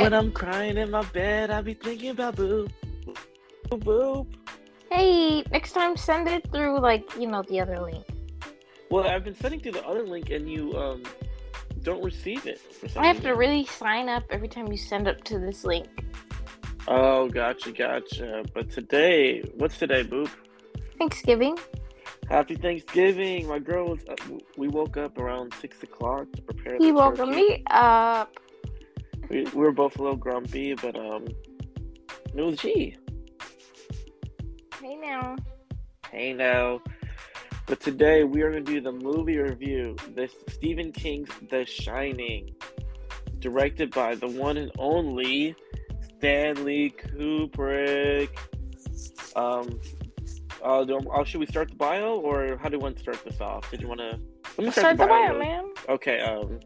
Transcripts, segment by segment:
When I'm crying in my bed, I be thinking about boop, boop, boop. Hey, next time send it through like you know the other link. Well, I've been sending through the other link, and you um don't receive it. For some I have to really sign up every time you send up to this link. Oh, gotcha, gotcha. But today, what's today, boop? Thanksgiving. Happy Thanksgiving. My girl was. Up, we woke up around six o'clock to prepare. He woke turkey. me up. We, we were both a little grumpy, but um, it was G. Hey now. Hey now. But today we are going to do the movie review. This Stephen King's The Shining, directed by the one and only Stanley Kubrick. Um, uh, do, uh, should we start the bio, or how do you want to start this off? Did you want to? Let me Start the bio, really- man. Okay. Um,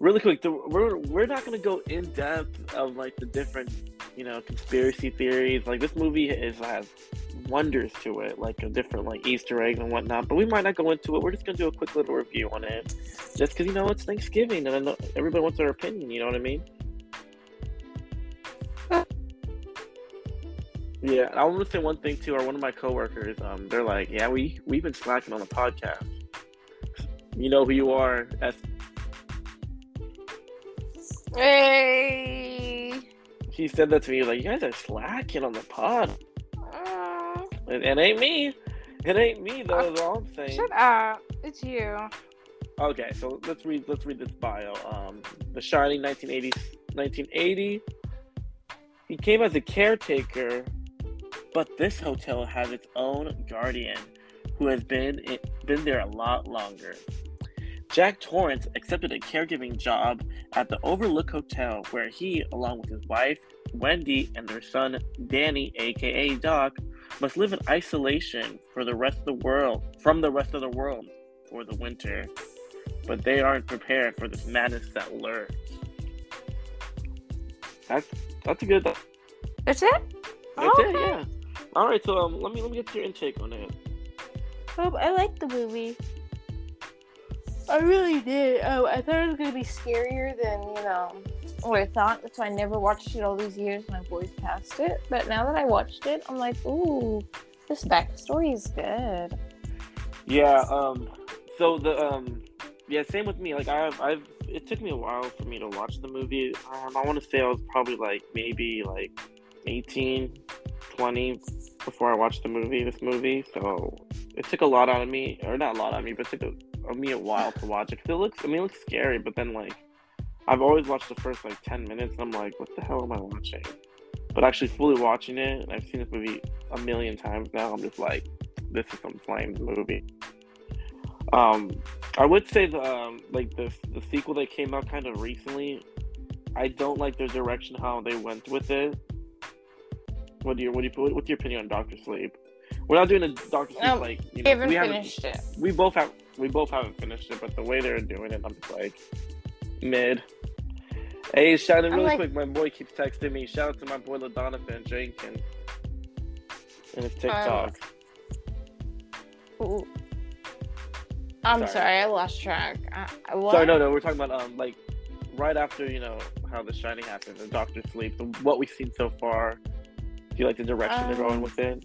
really quick, the, we're we're not gonna go in depth of like the different, you know, conspiracy theories. Like this movie is has wonders to it, like a different like Easter eggs and whatnot. But we might not go into it. We're just gonna do a quick little review on it, just because you know it's Thanksgiving and know everybody wants their opinion. You know what I mean? Yeah, I want to say one thing too. Or one of my coworkers, um, they're like, "Yeah, we we've been slacking on the podcast." You know who you are. That's Hey. He said that to me, like, you guys are slacking on the pod. Mm, It, it ain't me. It ain't me, though, is all I'm saying. shut up. It's you. Okay, so let's read let's read this bio. Um, The Shining, 1980, 1980. He came as a caretaker, but this hotel has its own guardian, who has been been there a lot longer. Jack Torrance accepted a caregiving job at the Overlook Hotel, where he, along with his wife Wendy and their son Danny, aka Doc, must live in isolation for the rest of the world from the rest of the world for the winter but they aren't prepared for this madness that lurks. That's that's a good. That's it. That's it? Yeah. All right. So um, let me let me get your intake on it. Oh, I like the movie. I really did. Oh, I thought it was gonna be scarier than you know what I thought. That's why I never watched it all these years. My boys passed it, but now that I watched it, I'm like, ooh, this backstory is good. Yeah. Um. So the um. Yeah. Same with me. Like I've I've. It took me a while for me to watch the movie. Um. I want to say I was probably like maybe like 18, 20 before I watched the movie. This movie. So it took a lot out of me, or not a lot out of me, but it took a, me a while to watch it. Cause it looks. I mean, it looks scary, but then like. I've always watched the first like 10 minutes and I'm like, what the hell am I watching? But actually fully watching it, and I've seen this movie a million times now, I'm just like, this is some flames movie. Um, I would say the um, like the the sequel that came out kind of recently. I don't like their direction how they went with it. What do you what do you put, what's your opinion on Doctor Sleep? We're not doing a Doctor Sleep Um, like you know haven't we finished it. we both have we both haven't finished it, but the way they're doing it, I'm just like mid. Hey, shout out I'm really like- quick. My boy keeps texting me. Shout out to my boy LaDonovan Jenkins and his TikTok. Ooh. I'm Sorry. sorry. I lost track. I, I, what? Sorry, no, no. We're talking about um like right after you know how The Shining happened and Doctor Sleep. The, what we've seen so far. Do you like the direction they're going Um, with it?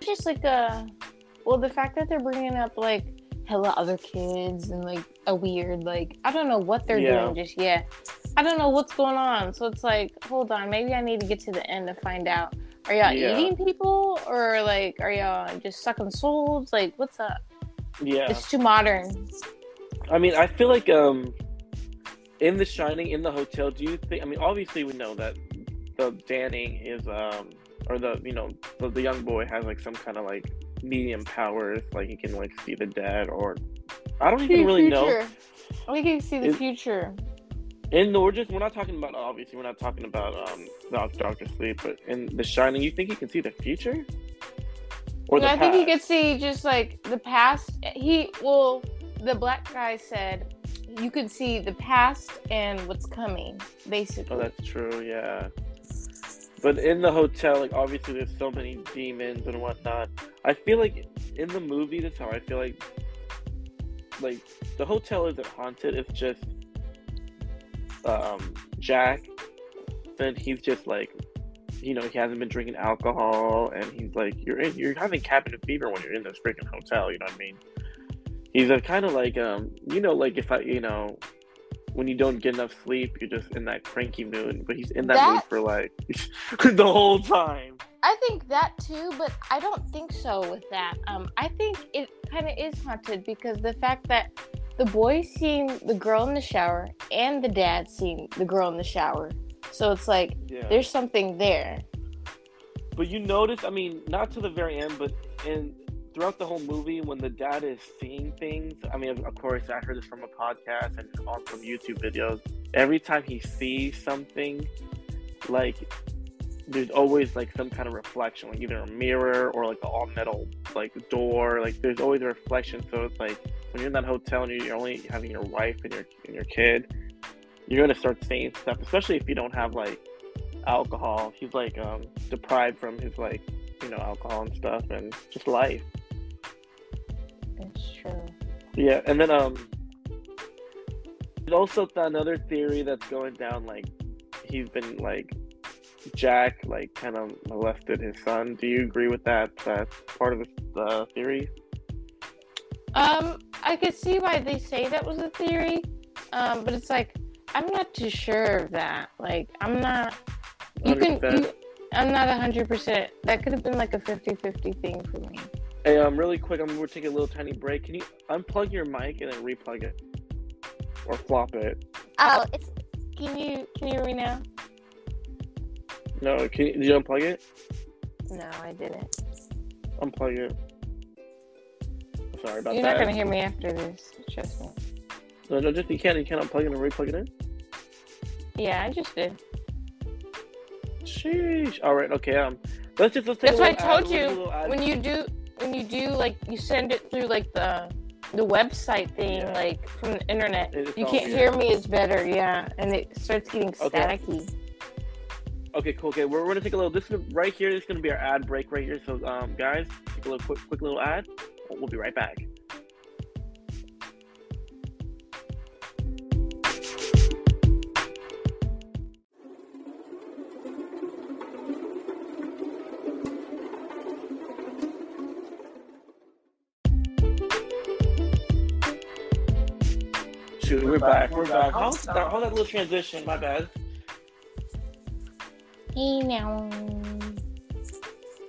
just like a well the fact that they're bringing up like hella other kids and like a weird like i don't know what they're Yeah. doing just yet i don't know what's going on so it's like hold on maybe i need to get to the end to find out are y'all Yeah. eating people or like are y'all just sucking souls like what's up Yeah. it's too modern I mean, I feel like um, in The Shining, in the hotel, do you think? I mean, obviously we know that the Danny is um, or the you know the, the young boy has like some kind of like medium powers, like he can like see the dead, or I don't even really know. future. we can see the Is- future In the, we're just we're not talking about obviously we're not talking about um Doc- Doctor Sleep, but in The Shining, you think he can see the future? Or No, I think he past? could see just like the past. He well, the black guy said you could see the past and what's coming, basically. Oh, that's true. Yeah. But in the hotel, like obviously, there's so many demons and whatnot. I feel like in the movie, that's how I feel like. Like the hotel isn't haunted. It's just um, Jack, then he's just like, you know, he hasn't been drinking alcohol, and he's like, you're in, you're having cabin fever when you're in this freaking hotel. You know what I mean? He's a kind of like, um, you know, like if I, you know, when you don't get enough sleep, you're just in that cranky mood. But he's in that, That- mood for like the whole time. I think that too, but I don't think so with that. Um, I think it kind of is haunted because the fact that the boy seen the girl in the shower and the dad seen the girl in the shower, so it's like Yeah. there's something there. But you notice, I mean, not to the very end, but in throughout the whole movie, when the dad is seeing things, I mean, of, course, I heard this from a podcast and on some YouTube videos. Every time he sees something, like there's always like some kind of reflection, like either a mirror or like an all metal like door. Like there's always a reflection. So it's like when you're in that hotel and you're only having your wife and your and your kid, you're gonna start seeing stuff, especially if you don't have like alcohol. He's like um deprived from his like you know alcohol and stuff and just life. True. Yeah, and then um, there's also another theory that's going down. Like he's been like Jack like kind of molested his son. Do you agree with that? That's part of the uh, theory. Um, I could see why they say that was a theory, um, but it's like I'm not too sure of that. Like I'm not. You can. 100%. You, I'm not hundred percent. That could have been like a 50-50 thing for me. Hey, um, really quick, I'm gonna take a little tiny break. Can you unplug your mic and then replug it, or flop it? Oh, it's. Can you can you hear me now? No, can you, did you unplug it? No, I didn't. Unplug it. Sorry about that. You're not gonna hear me after this. Trust me. No, no, just you can't. You can't unplug it and replug it in. Yeah, I just did. Sheesh. All right. Okay. Um. Let's just let's take. That's a why I ad- told we'll do a you when you do when you do like you send it through like the the website thing Yeah. like from the internet. You can't hear me. It's better. Yeah, and it starts getting Okay. staticky. Okay, cool. Okay, we're, we're gonna take a little. This is right here. This is gonna be our ad break right here. So, um, guys, take a little quick, quick little ad. We'll be right back. We're back. We're back. How's that, how's that little transition? My bad. Hey now.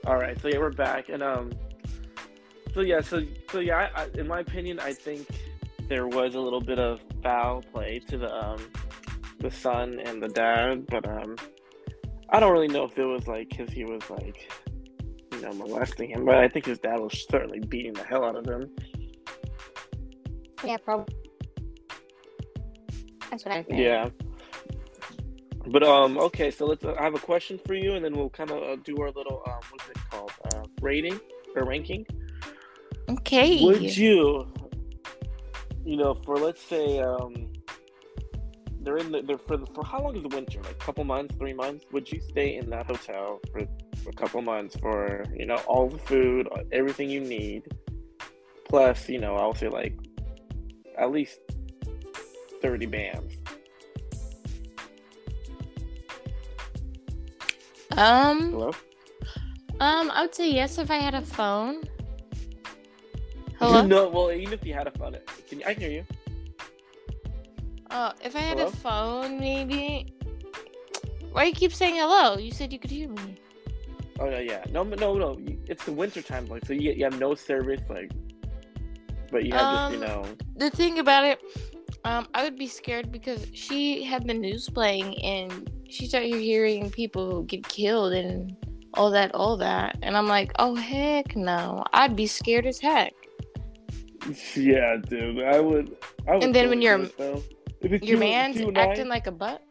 All right, so yeah, we're back, and um, so yeah, so so yeah, I, I, in my opinion, I think there was a little bit of foul play to the um, the son and the dad, but um, I don't really know if it was like because he was like, you know, molesting him, but I think his dad was certainly beating the hell out of him. Yeah, probably. That's what I think. Yeah. But um, okay, so let's. Uh, I have a question for you, and then we'll kind of uh, do our little um, what's it called, uh, rating or ranking. Okay. Would you, you know, for let's say, um, they're in the they're for the, for how long is the winter? Like a couple months, three months? Would you stay in that hotel for, for a couple months for you know all the food, everything you need, plus you know I'll say like at least thirty bands. Um. Hello. Um. I would say yes if I had a phone. Hello. no, well even if you had a phone, can you, I can hear you. Oh, if I had Hello? a phone, maybe. Why you keep saying hello? You said you could hear me. Oh no, yeah, no, no, no. It's the winter time, like so you you have no service, like, but you have just you Um, know. The thing about it, um, I would be scared because she had the news playing and she started hearing people get killed and all that, all that, and I'm like, oh heck no! I'd be scared as heck. Yeah, dude. I would. I would And then when totally your- do it, though. if it's Your you, man's you acting I, like a butt.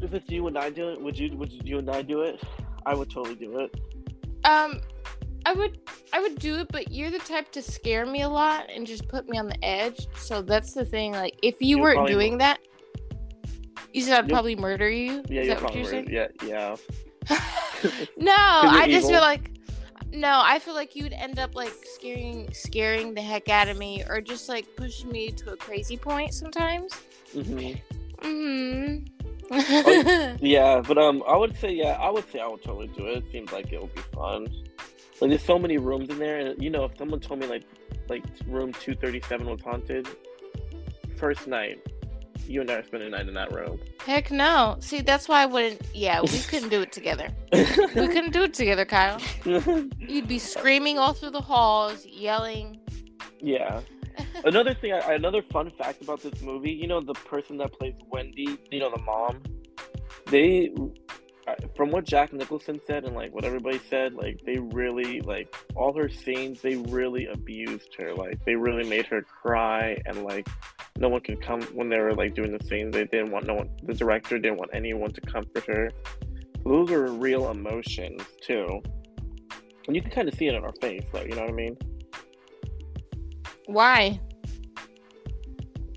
if it's you and I do it, would you? Would you and I do it? I would totally do it. Um, I would, I would do it, but you're the type to scare me a lot and just put me on the edge. So that's the thing. Like, if you You'll weren't doing mur- that, you said I'd probably murder you. Yeah, Is you're that what probably you're saying? right. Yeah, yeah. no, I just evil. feel like no, I feel like you'd end up like scaring scaring the heck out of me or just like pushing me to a crazy point sometimes. hmm Mm-hmm. Oh, Yeah, but um, I would say yeah, I would say I would totally do it. It seems like it would be fun. Like there's so many rooms in there, and you know, if someone told me like like room two thirty seven was haunted, first night, you and I are spending a night in that room. Heck no. See, that's why I wouldn't. Yeah, we couldn't do it together. We couldn't do it together, Kyle. You'd be screaming all through the halls, yelling. yeah. Another thing, another fun fact about this movie, you know, the person that plays Wendy, you know, the mom, they, from what Jack Nicholson said and like what everybody said, like they really, like all her scenes, they really abused her. Like they really made her cry and like no one could come when they were like doing the scenes. They didn't want no one, the director didn't want anyone to comfort her. Those are real emotions too. And you can kind of see it in her face, though, you know what I mean? Why?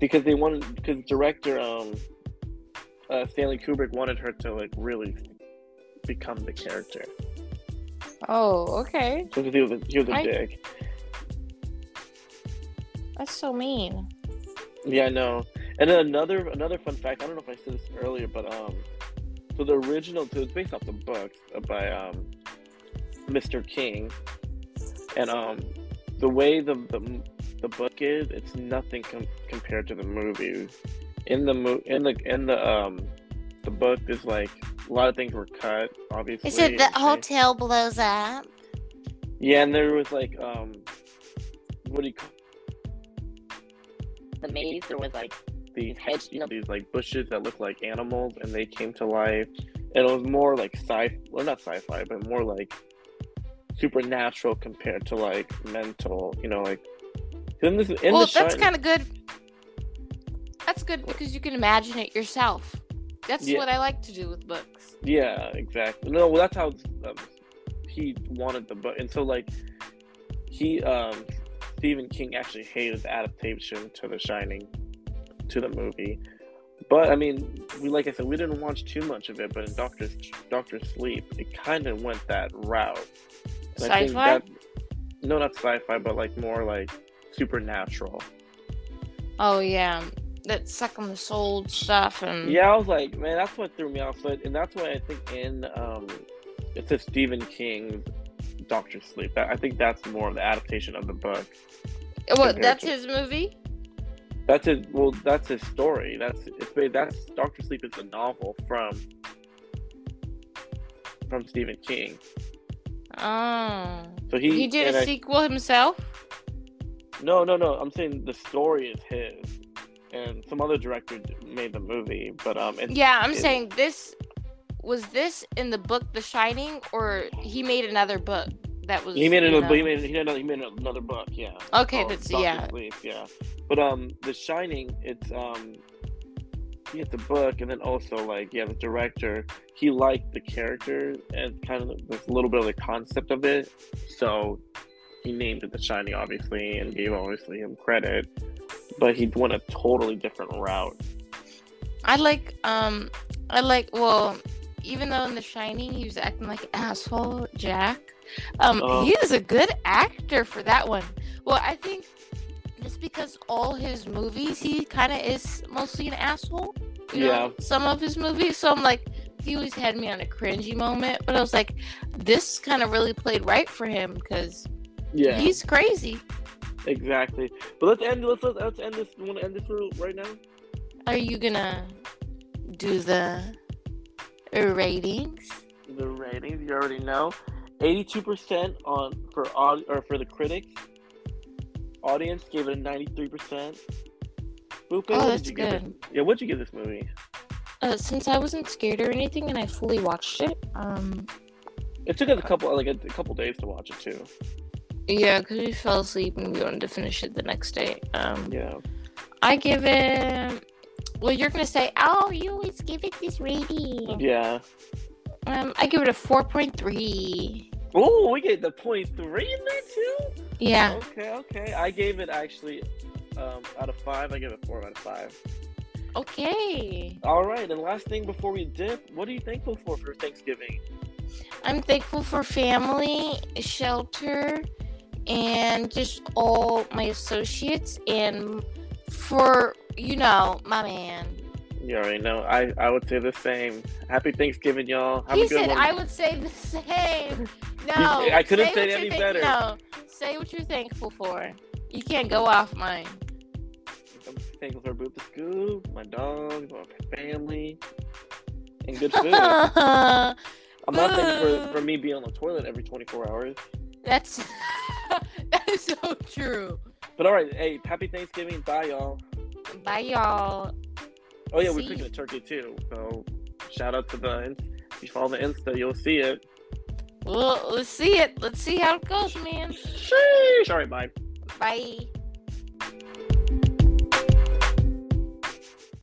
because they wanted because director um uh, Stanley Kubrick wanted her to like really become the character Oh, okay. because he was a, he was a I- dick. That's so mean. Yeah, I know. And then another another fun fact. I don't know if I said this earlier, but um, so the original, too. it's based off the book by um, Mr. King, and um, the way the the, the book is, it's nothing com- compared to the movie. In the mo- in the in the um, the book, is like a lot of things were cut. Obviously, Is it the and- hotel blows up? Yeah, and there was like um, what do you call the maze, there was like these hedge, you know, these like bushes that look like animals and they came to life and it was more like sci well not sci-fi but more like supernatural compared to like mental you know like in this in well, the that's kind of good. That's good because you can imagine it yourself. That's Yeah. what I like to do with books. yeah exactly no well that's how um, he wanted the book and so like he um Stephen King actually hated the adaptation to The Shining to the movie but I mean we like I said we didn't watch too much of it but in Doctor Doctor Sleep it kind of went that route And I think Sci-fi? that- no not sci-fi but like more like supernatural Oh yeah, that suck on the soul stuff and Yeah, I was like, man, that's what threw me off. So, and that's why I think in um, it's a Stephen king Doctor Sleep. I think that's more of the adaptation of the book. What? compared That's to- his movie. That's his. Well, that's his story. That's it's. That's Doctor Sleep is a novel from from Stephen King. Oh, So he he did a I- sequel himself. No, no, no. I'm saying the story is his, and some other director made the movie. But um, it's, Yeah, I'm it- saying this was this in the book The Shining, or he made another book that was. He made you another. know- He made. He made another. He made another book. Yeah. Okay, that's- Doctor yeah. Sleep, yeah. But um, The Shining. It's um, he had the book, and then also like yeah, the director. He liked the character and kind of this little bit of the concept of it, so he named it The Shining, obviously, and gave obviously him credit. But he went a totally different route. I like um I like well even though in The Shining he was acting like asshole, Jack. Um Oh. he is a good actor for that one. Well, I think just because all his movies he kind of is mostly an asshole. You Yeah. Know, some of his movies, so I'm like he always had me on a cringy moment, but I was like this kind of really played right for him because Yeah, he's crazy. Exactly. But let's end. Let's let's, let's end this. You want to end this right now? Are you gonna do the ratings? the ratings you already know 82% on for aud- or for the critics audience gave it a 93% Bupé, Oh, what that's did you give it? good. yeah what'd you give this movie Uh, since I wasn't scared or anything, and I fully watched it. Um, it took us a couple like a, a couple days to watch it too yeah, because we fell asleep and we wanted to finish it the next day. Um, yeah I give it. Well, you're gonna say, "Oh, you always give it this rating." yeah Um, I give it a four point three. oh we get the point three in there too Yeah. okay okay i gave it actually um, out of five i give it four out of five Okay. all right and last thing before we dip what are you thankful for for thanksgiving I'm thankful for family, shelter, and just all my associates, and for you know my man. You already know. I, I would say the same. Happy Thanksgiving, y'all. Have he said one. I would say the same. No, I couldn't say it any better. No, say what you're thankful for. You can't go off mine. I'm thankful for Boot the Scoop, my dog, my family, and good food. I'm not thankful for, for me being on the toilet every 24 hours. that is so true. But all right, hey, happy Thanksgiving. Bye, y'all. Bye, y'all. Oh, yeah, we're cooking a turkey too. So shout out to the, if you follow the Insta, you'll see it. Well, let's see it. Let's see how it goes, man. Sheesh. All right, bye. Bye.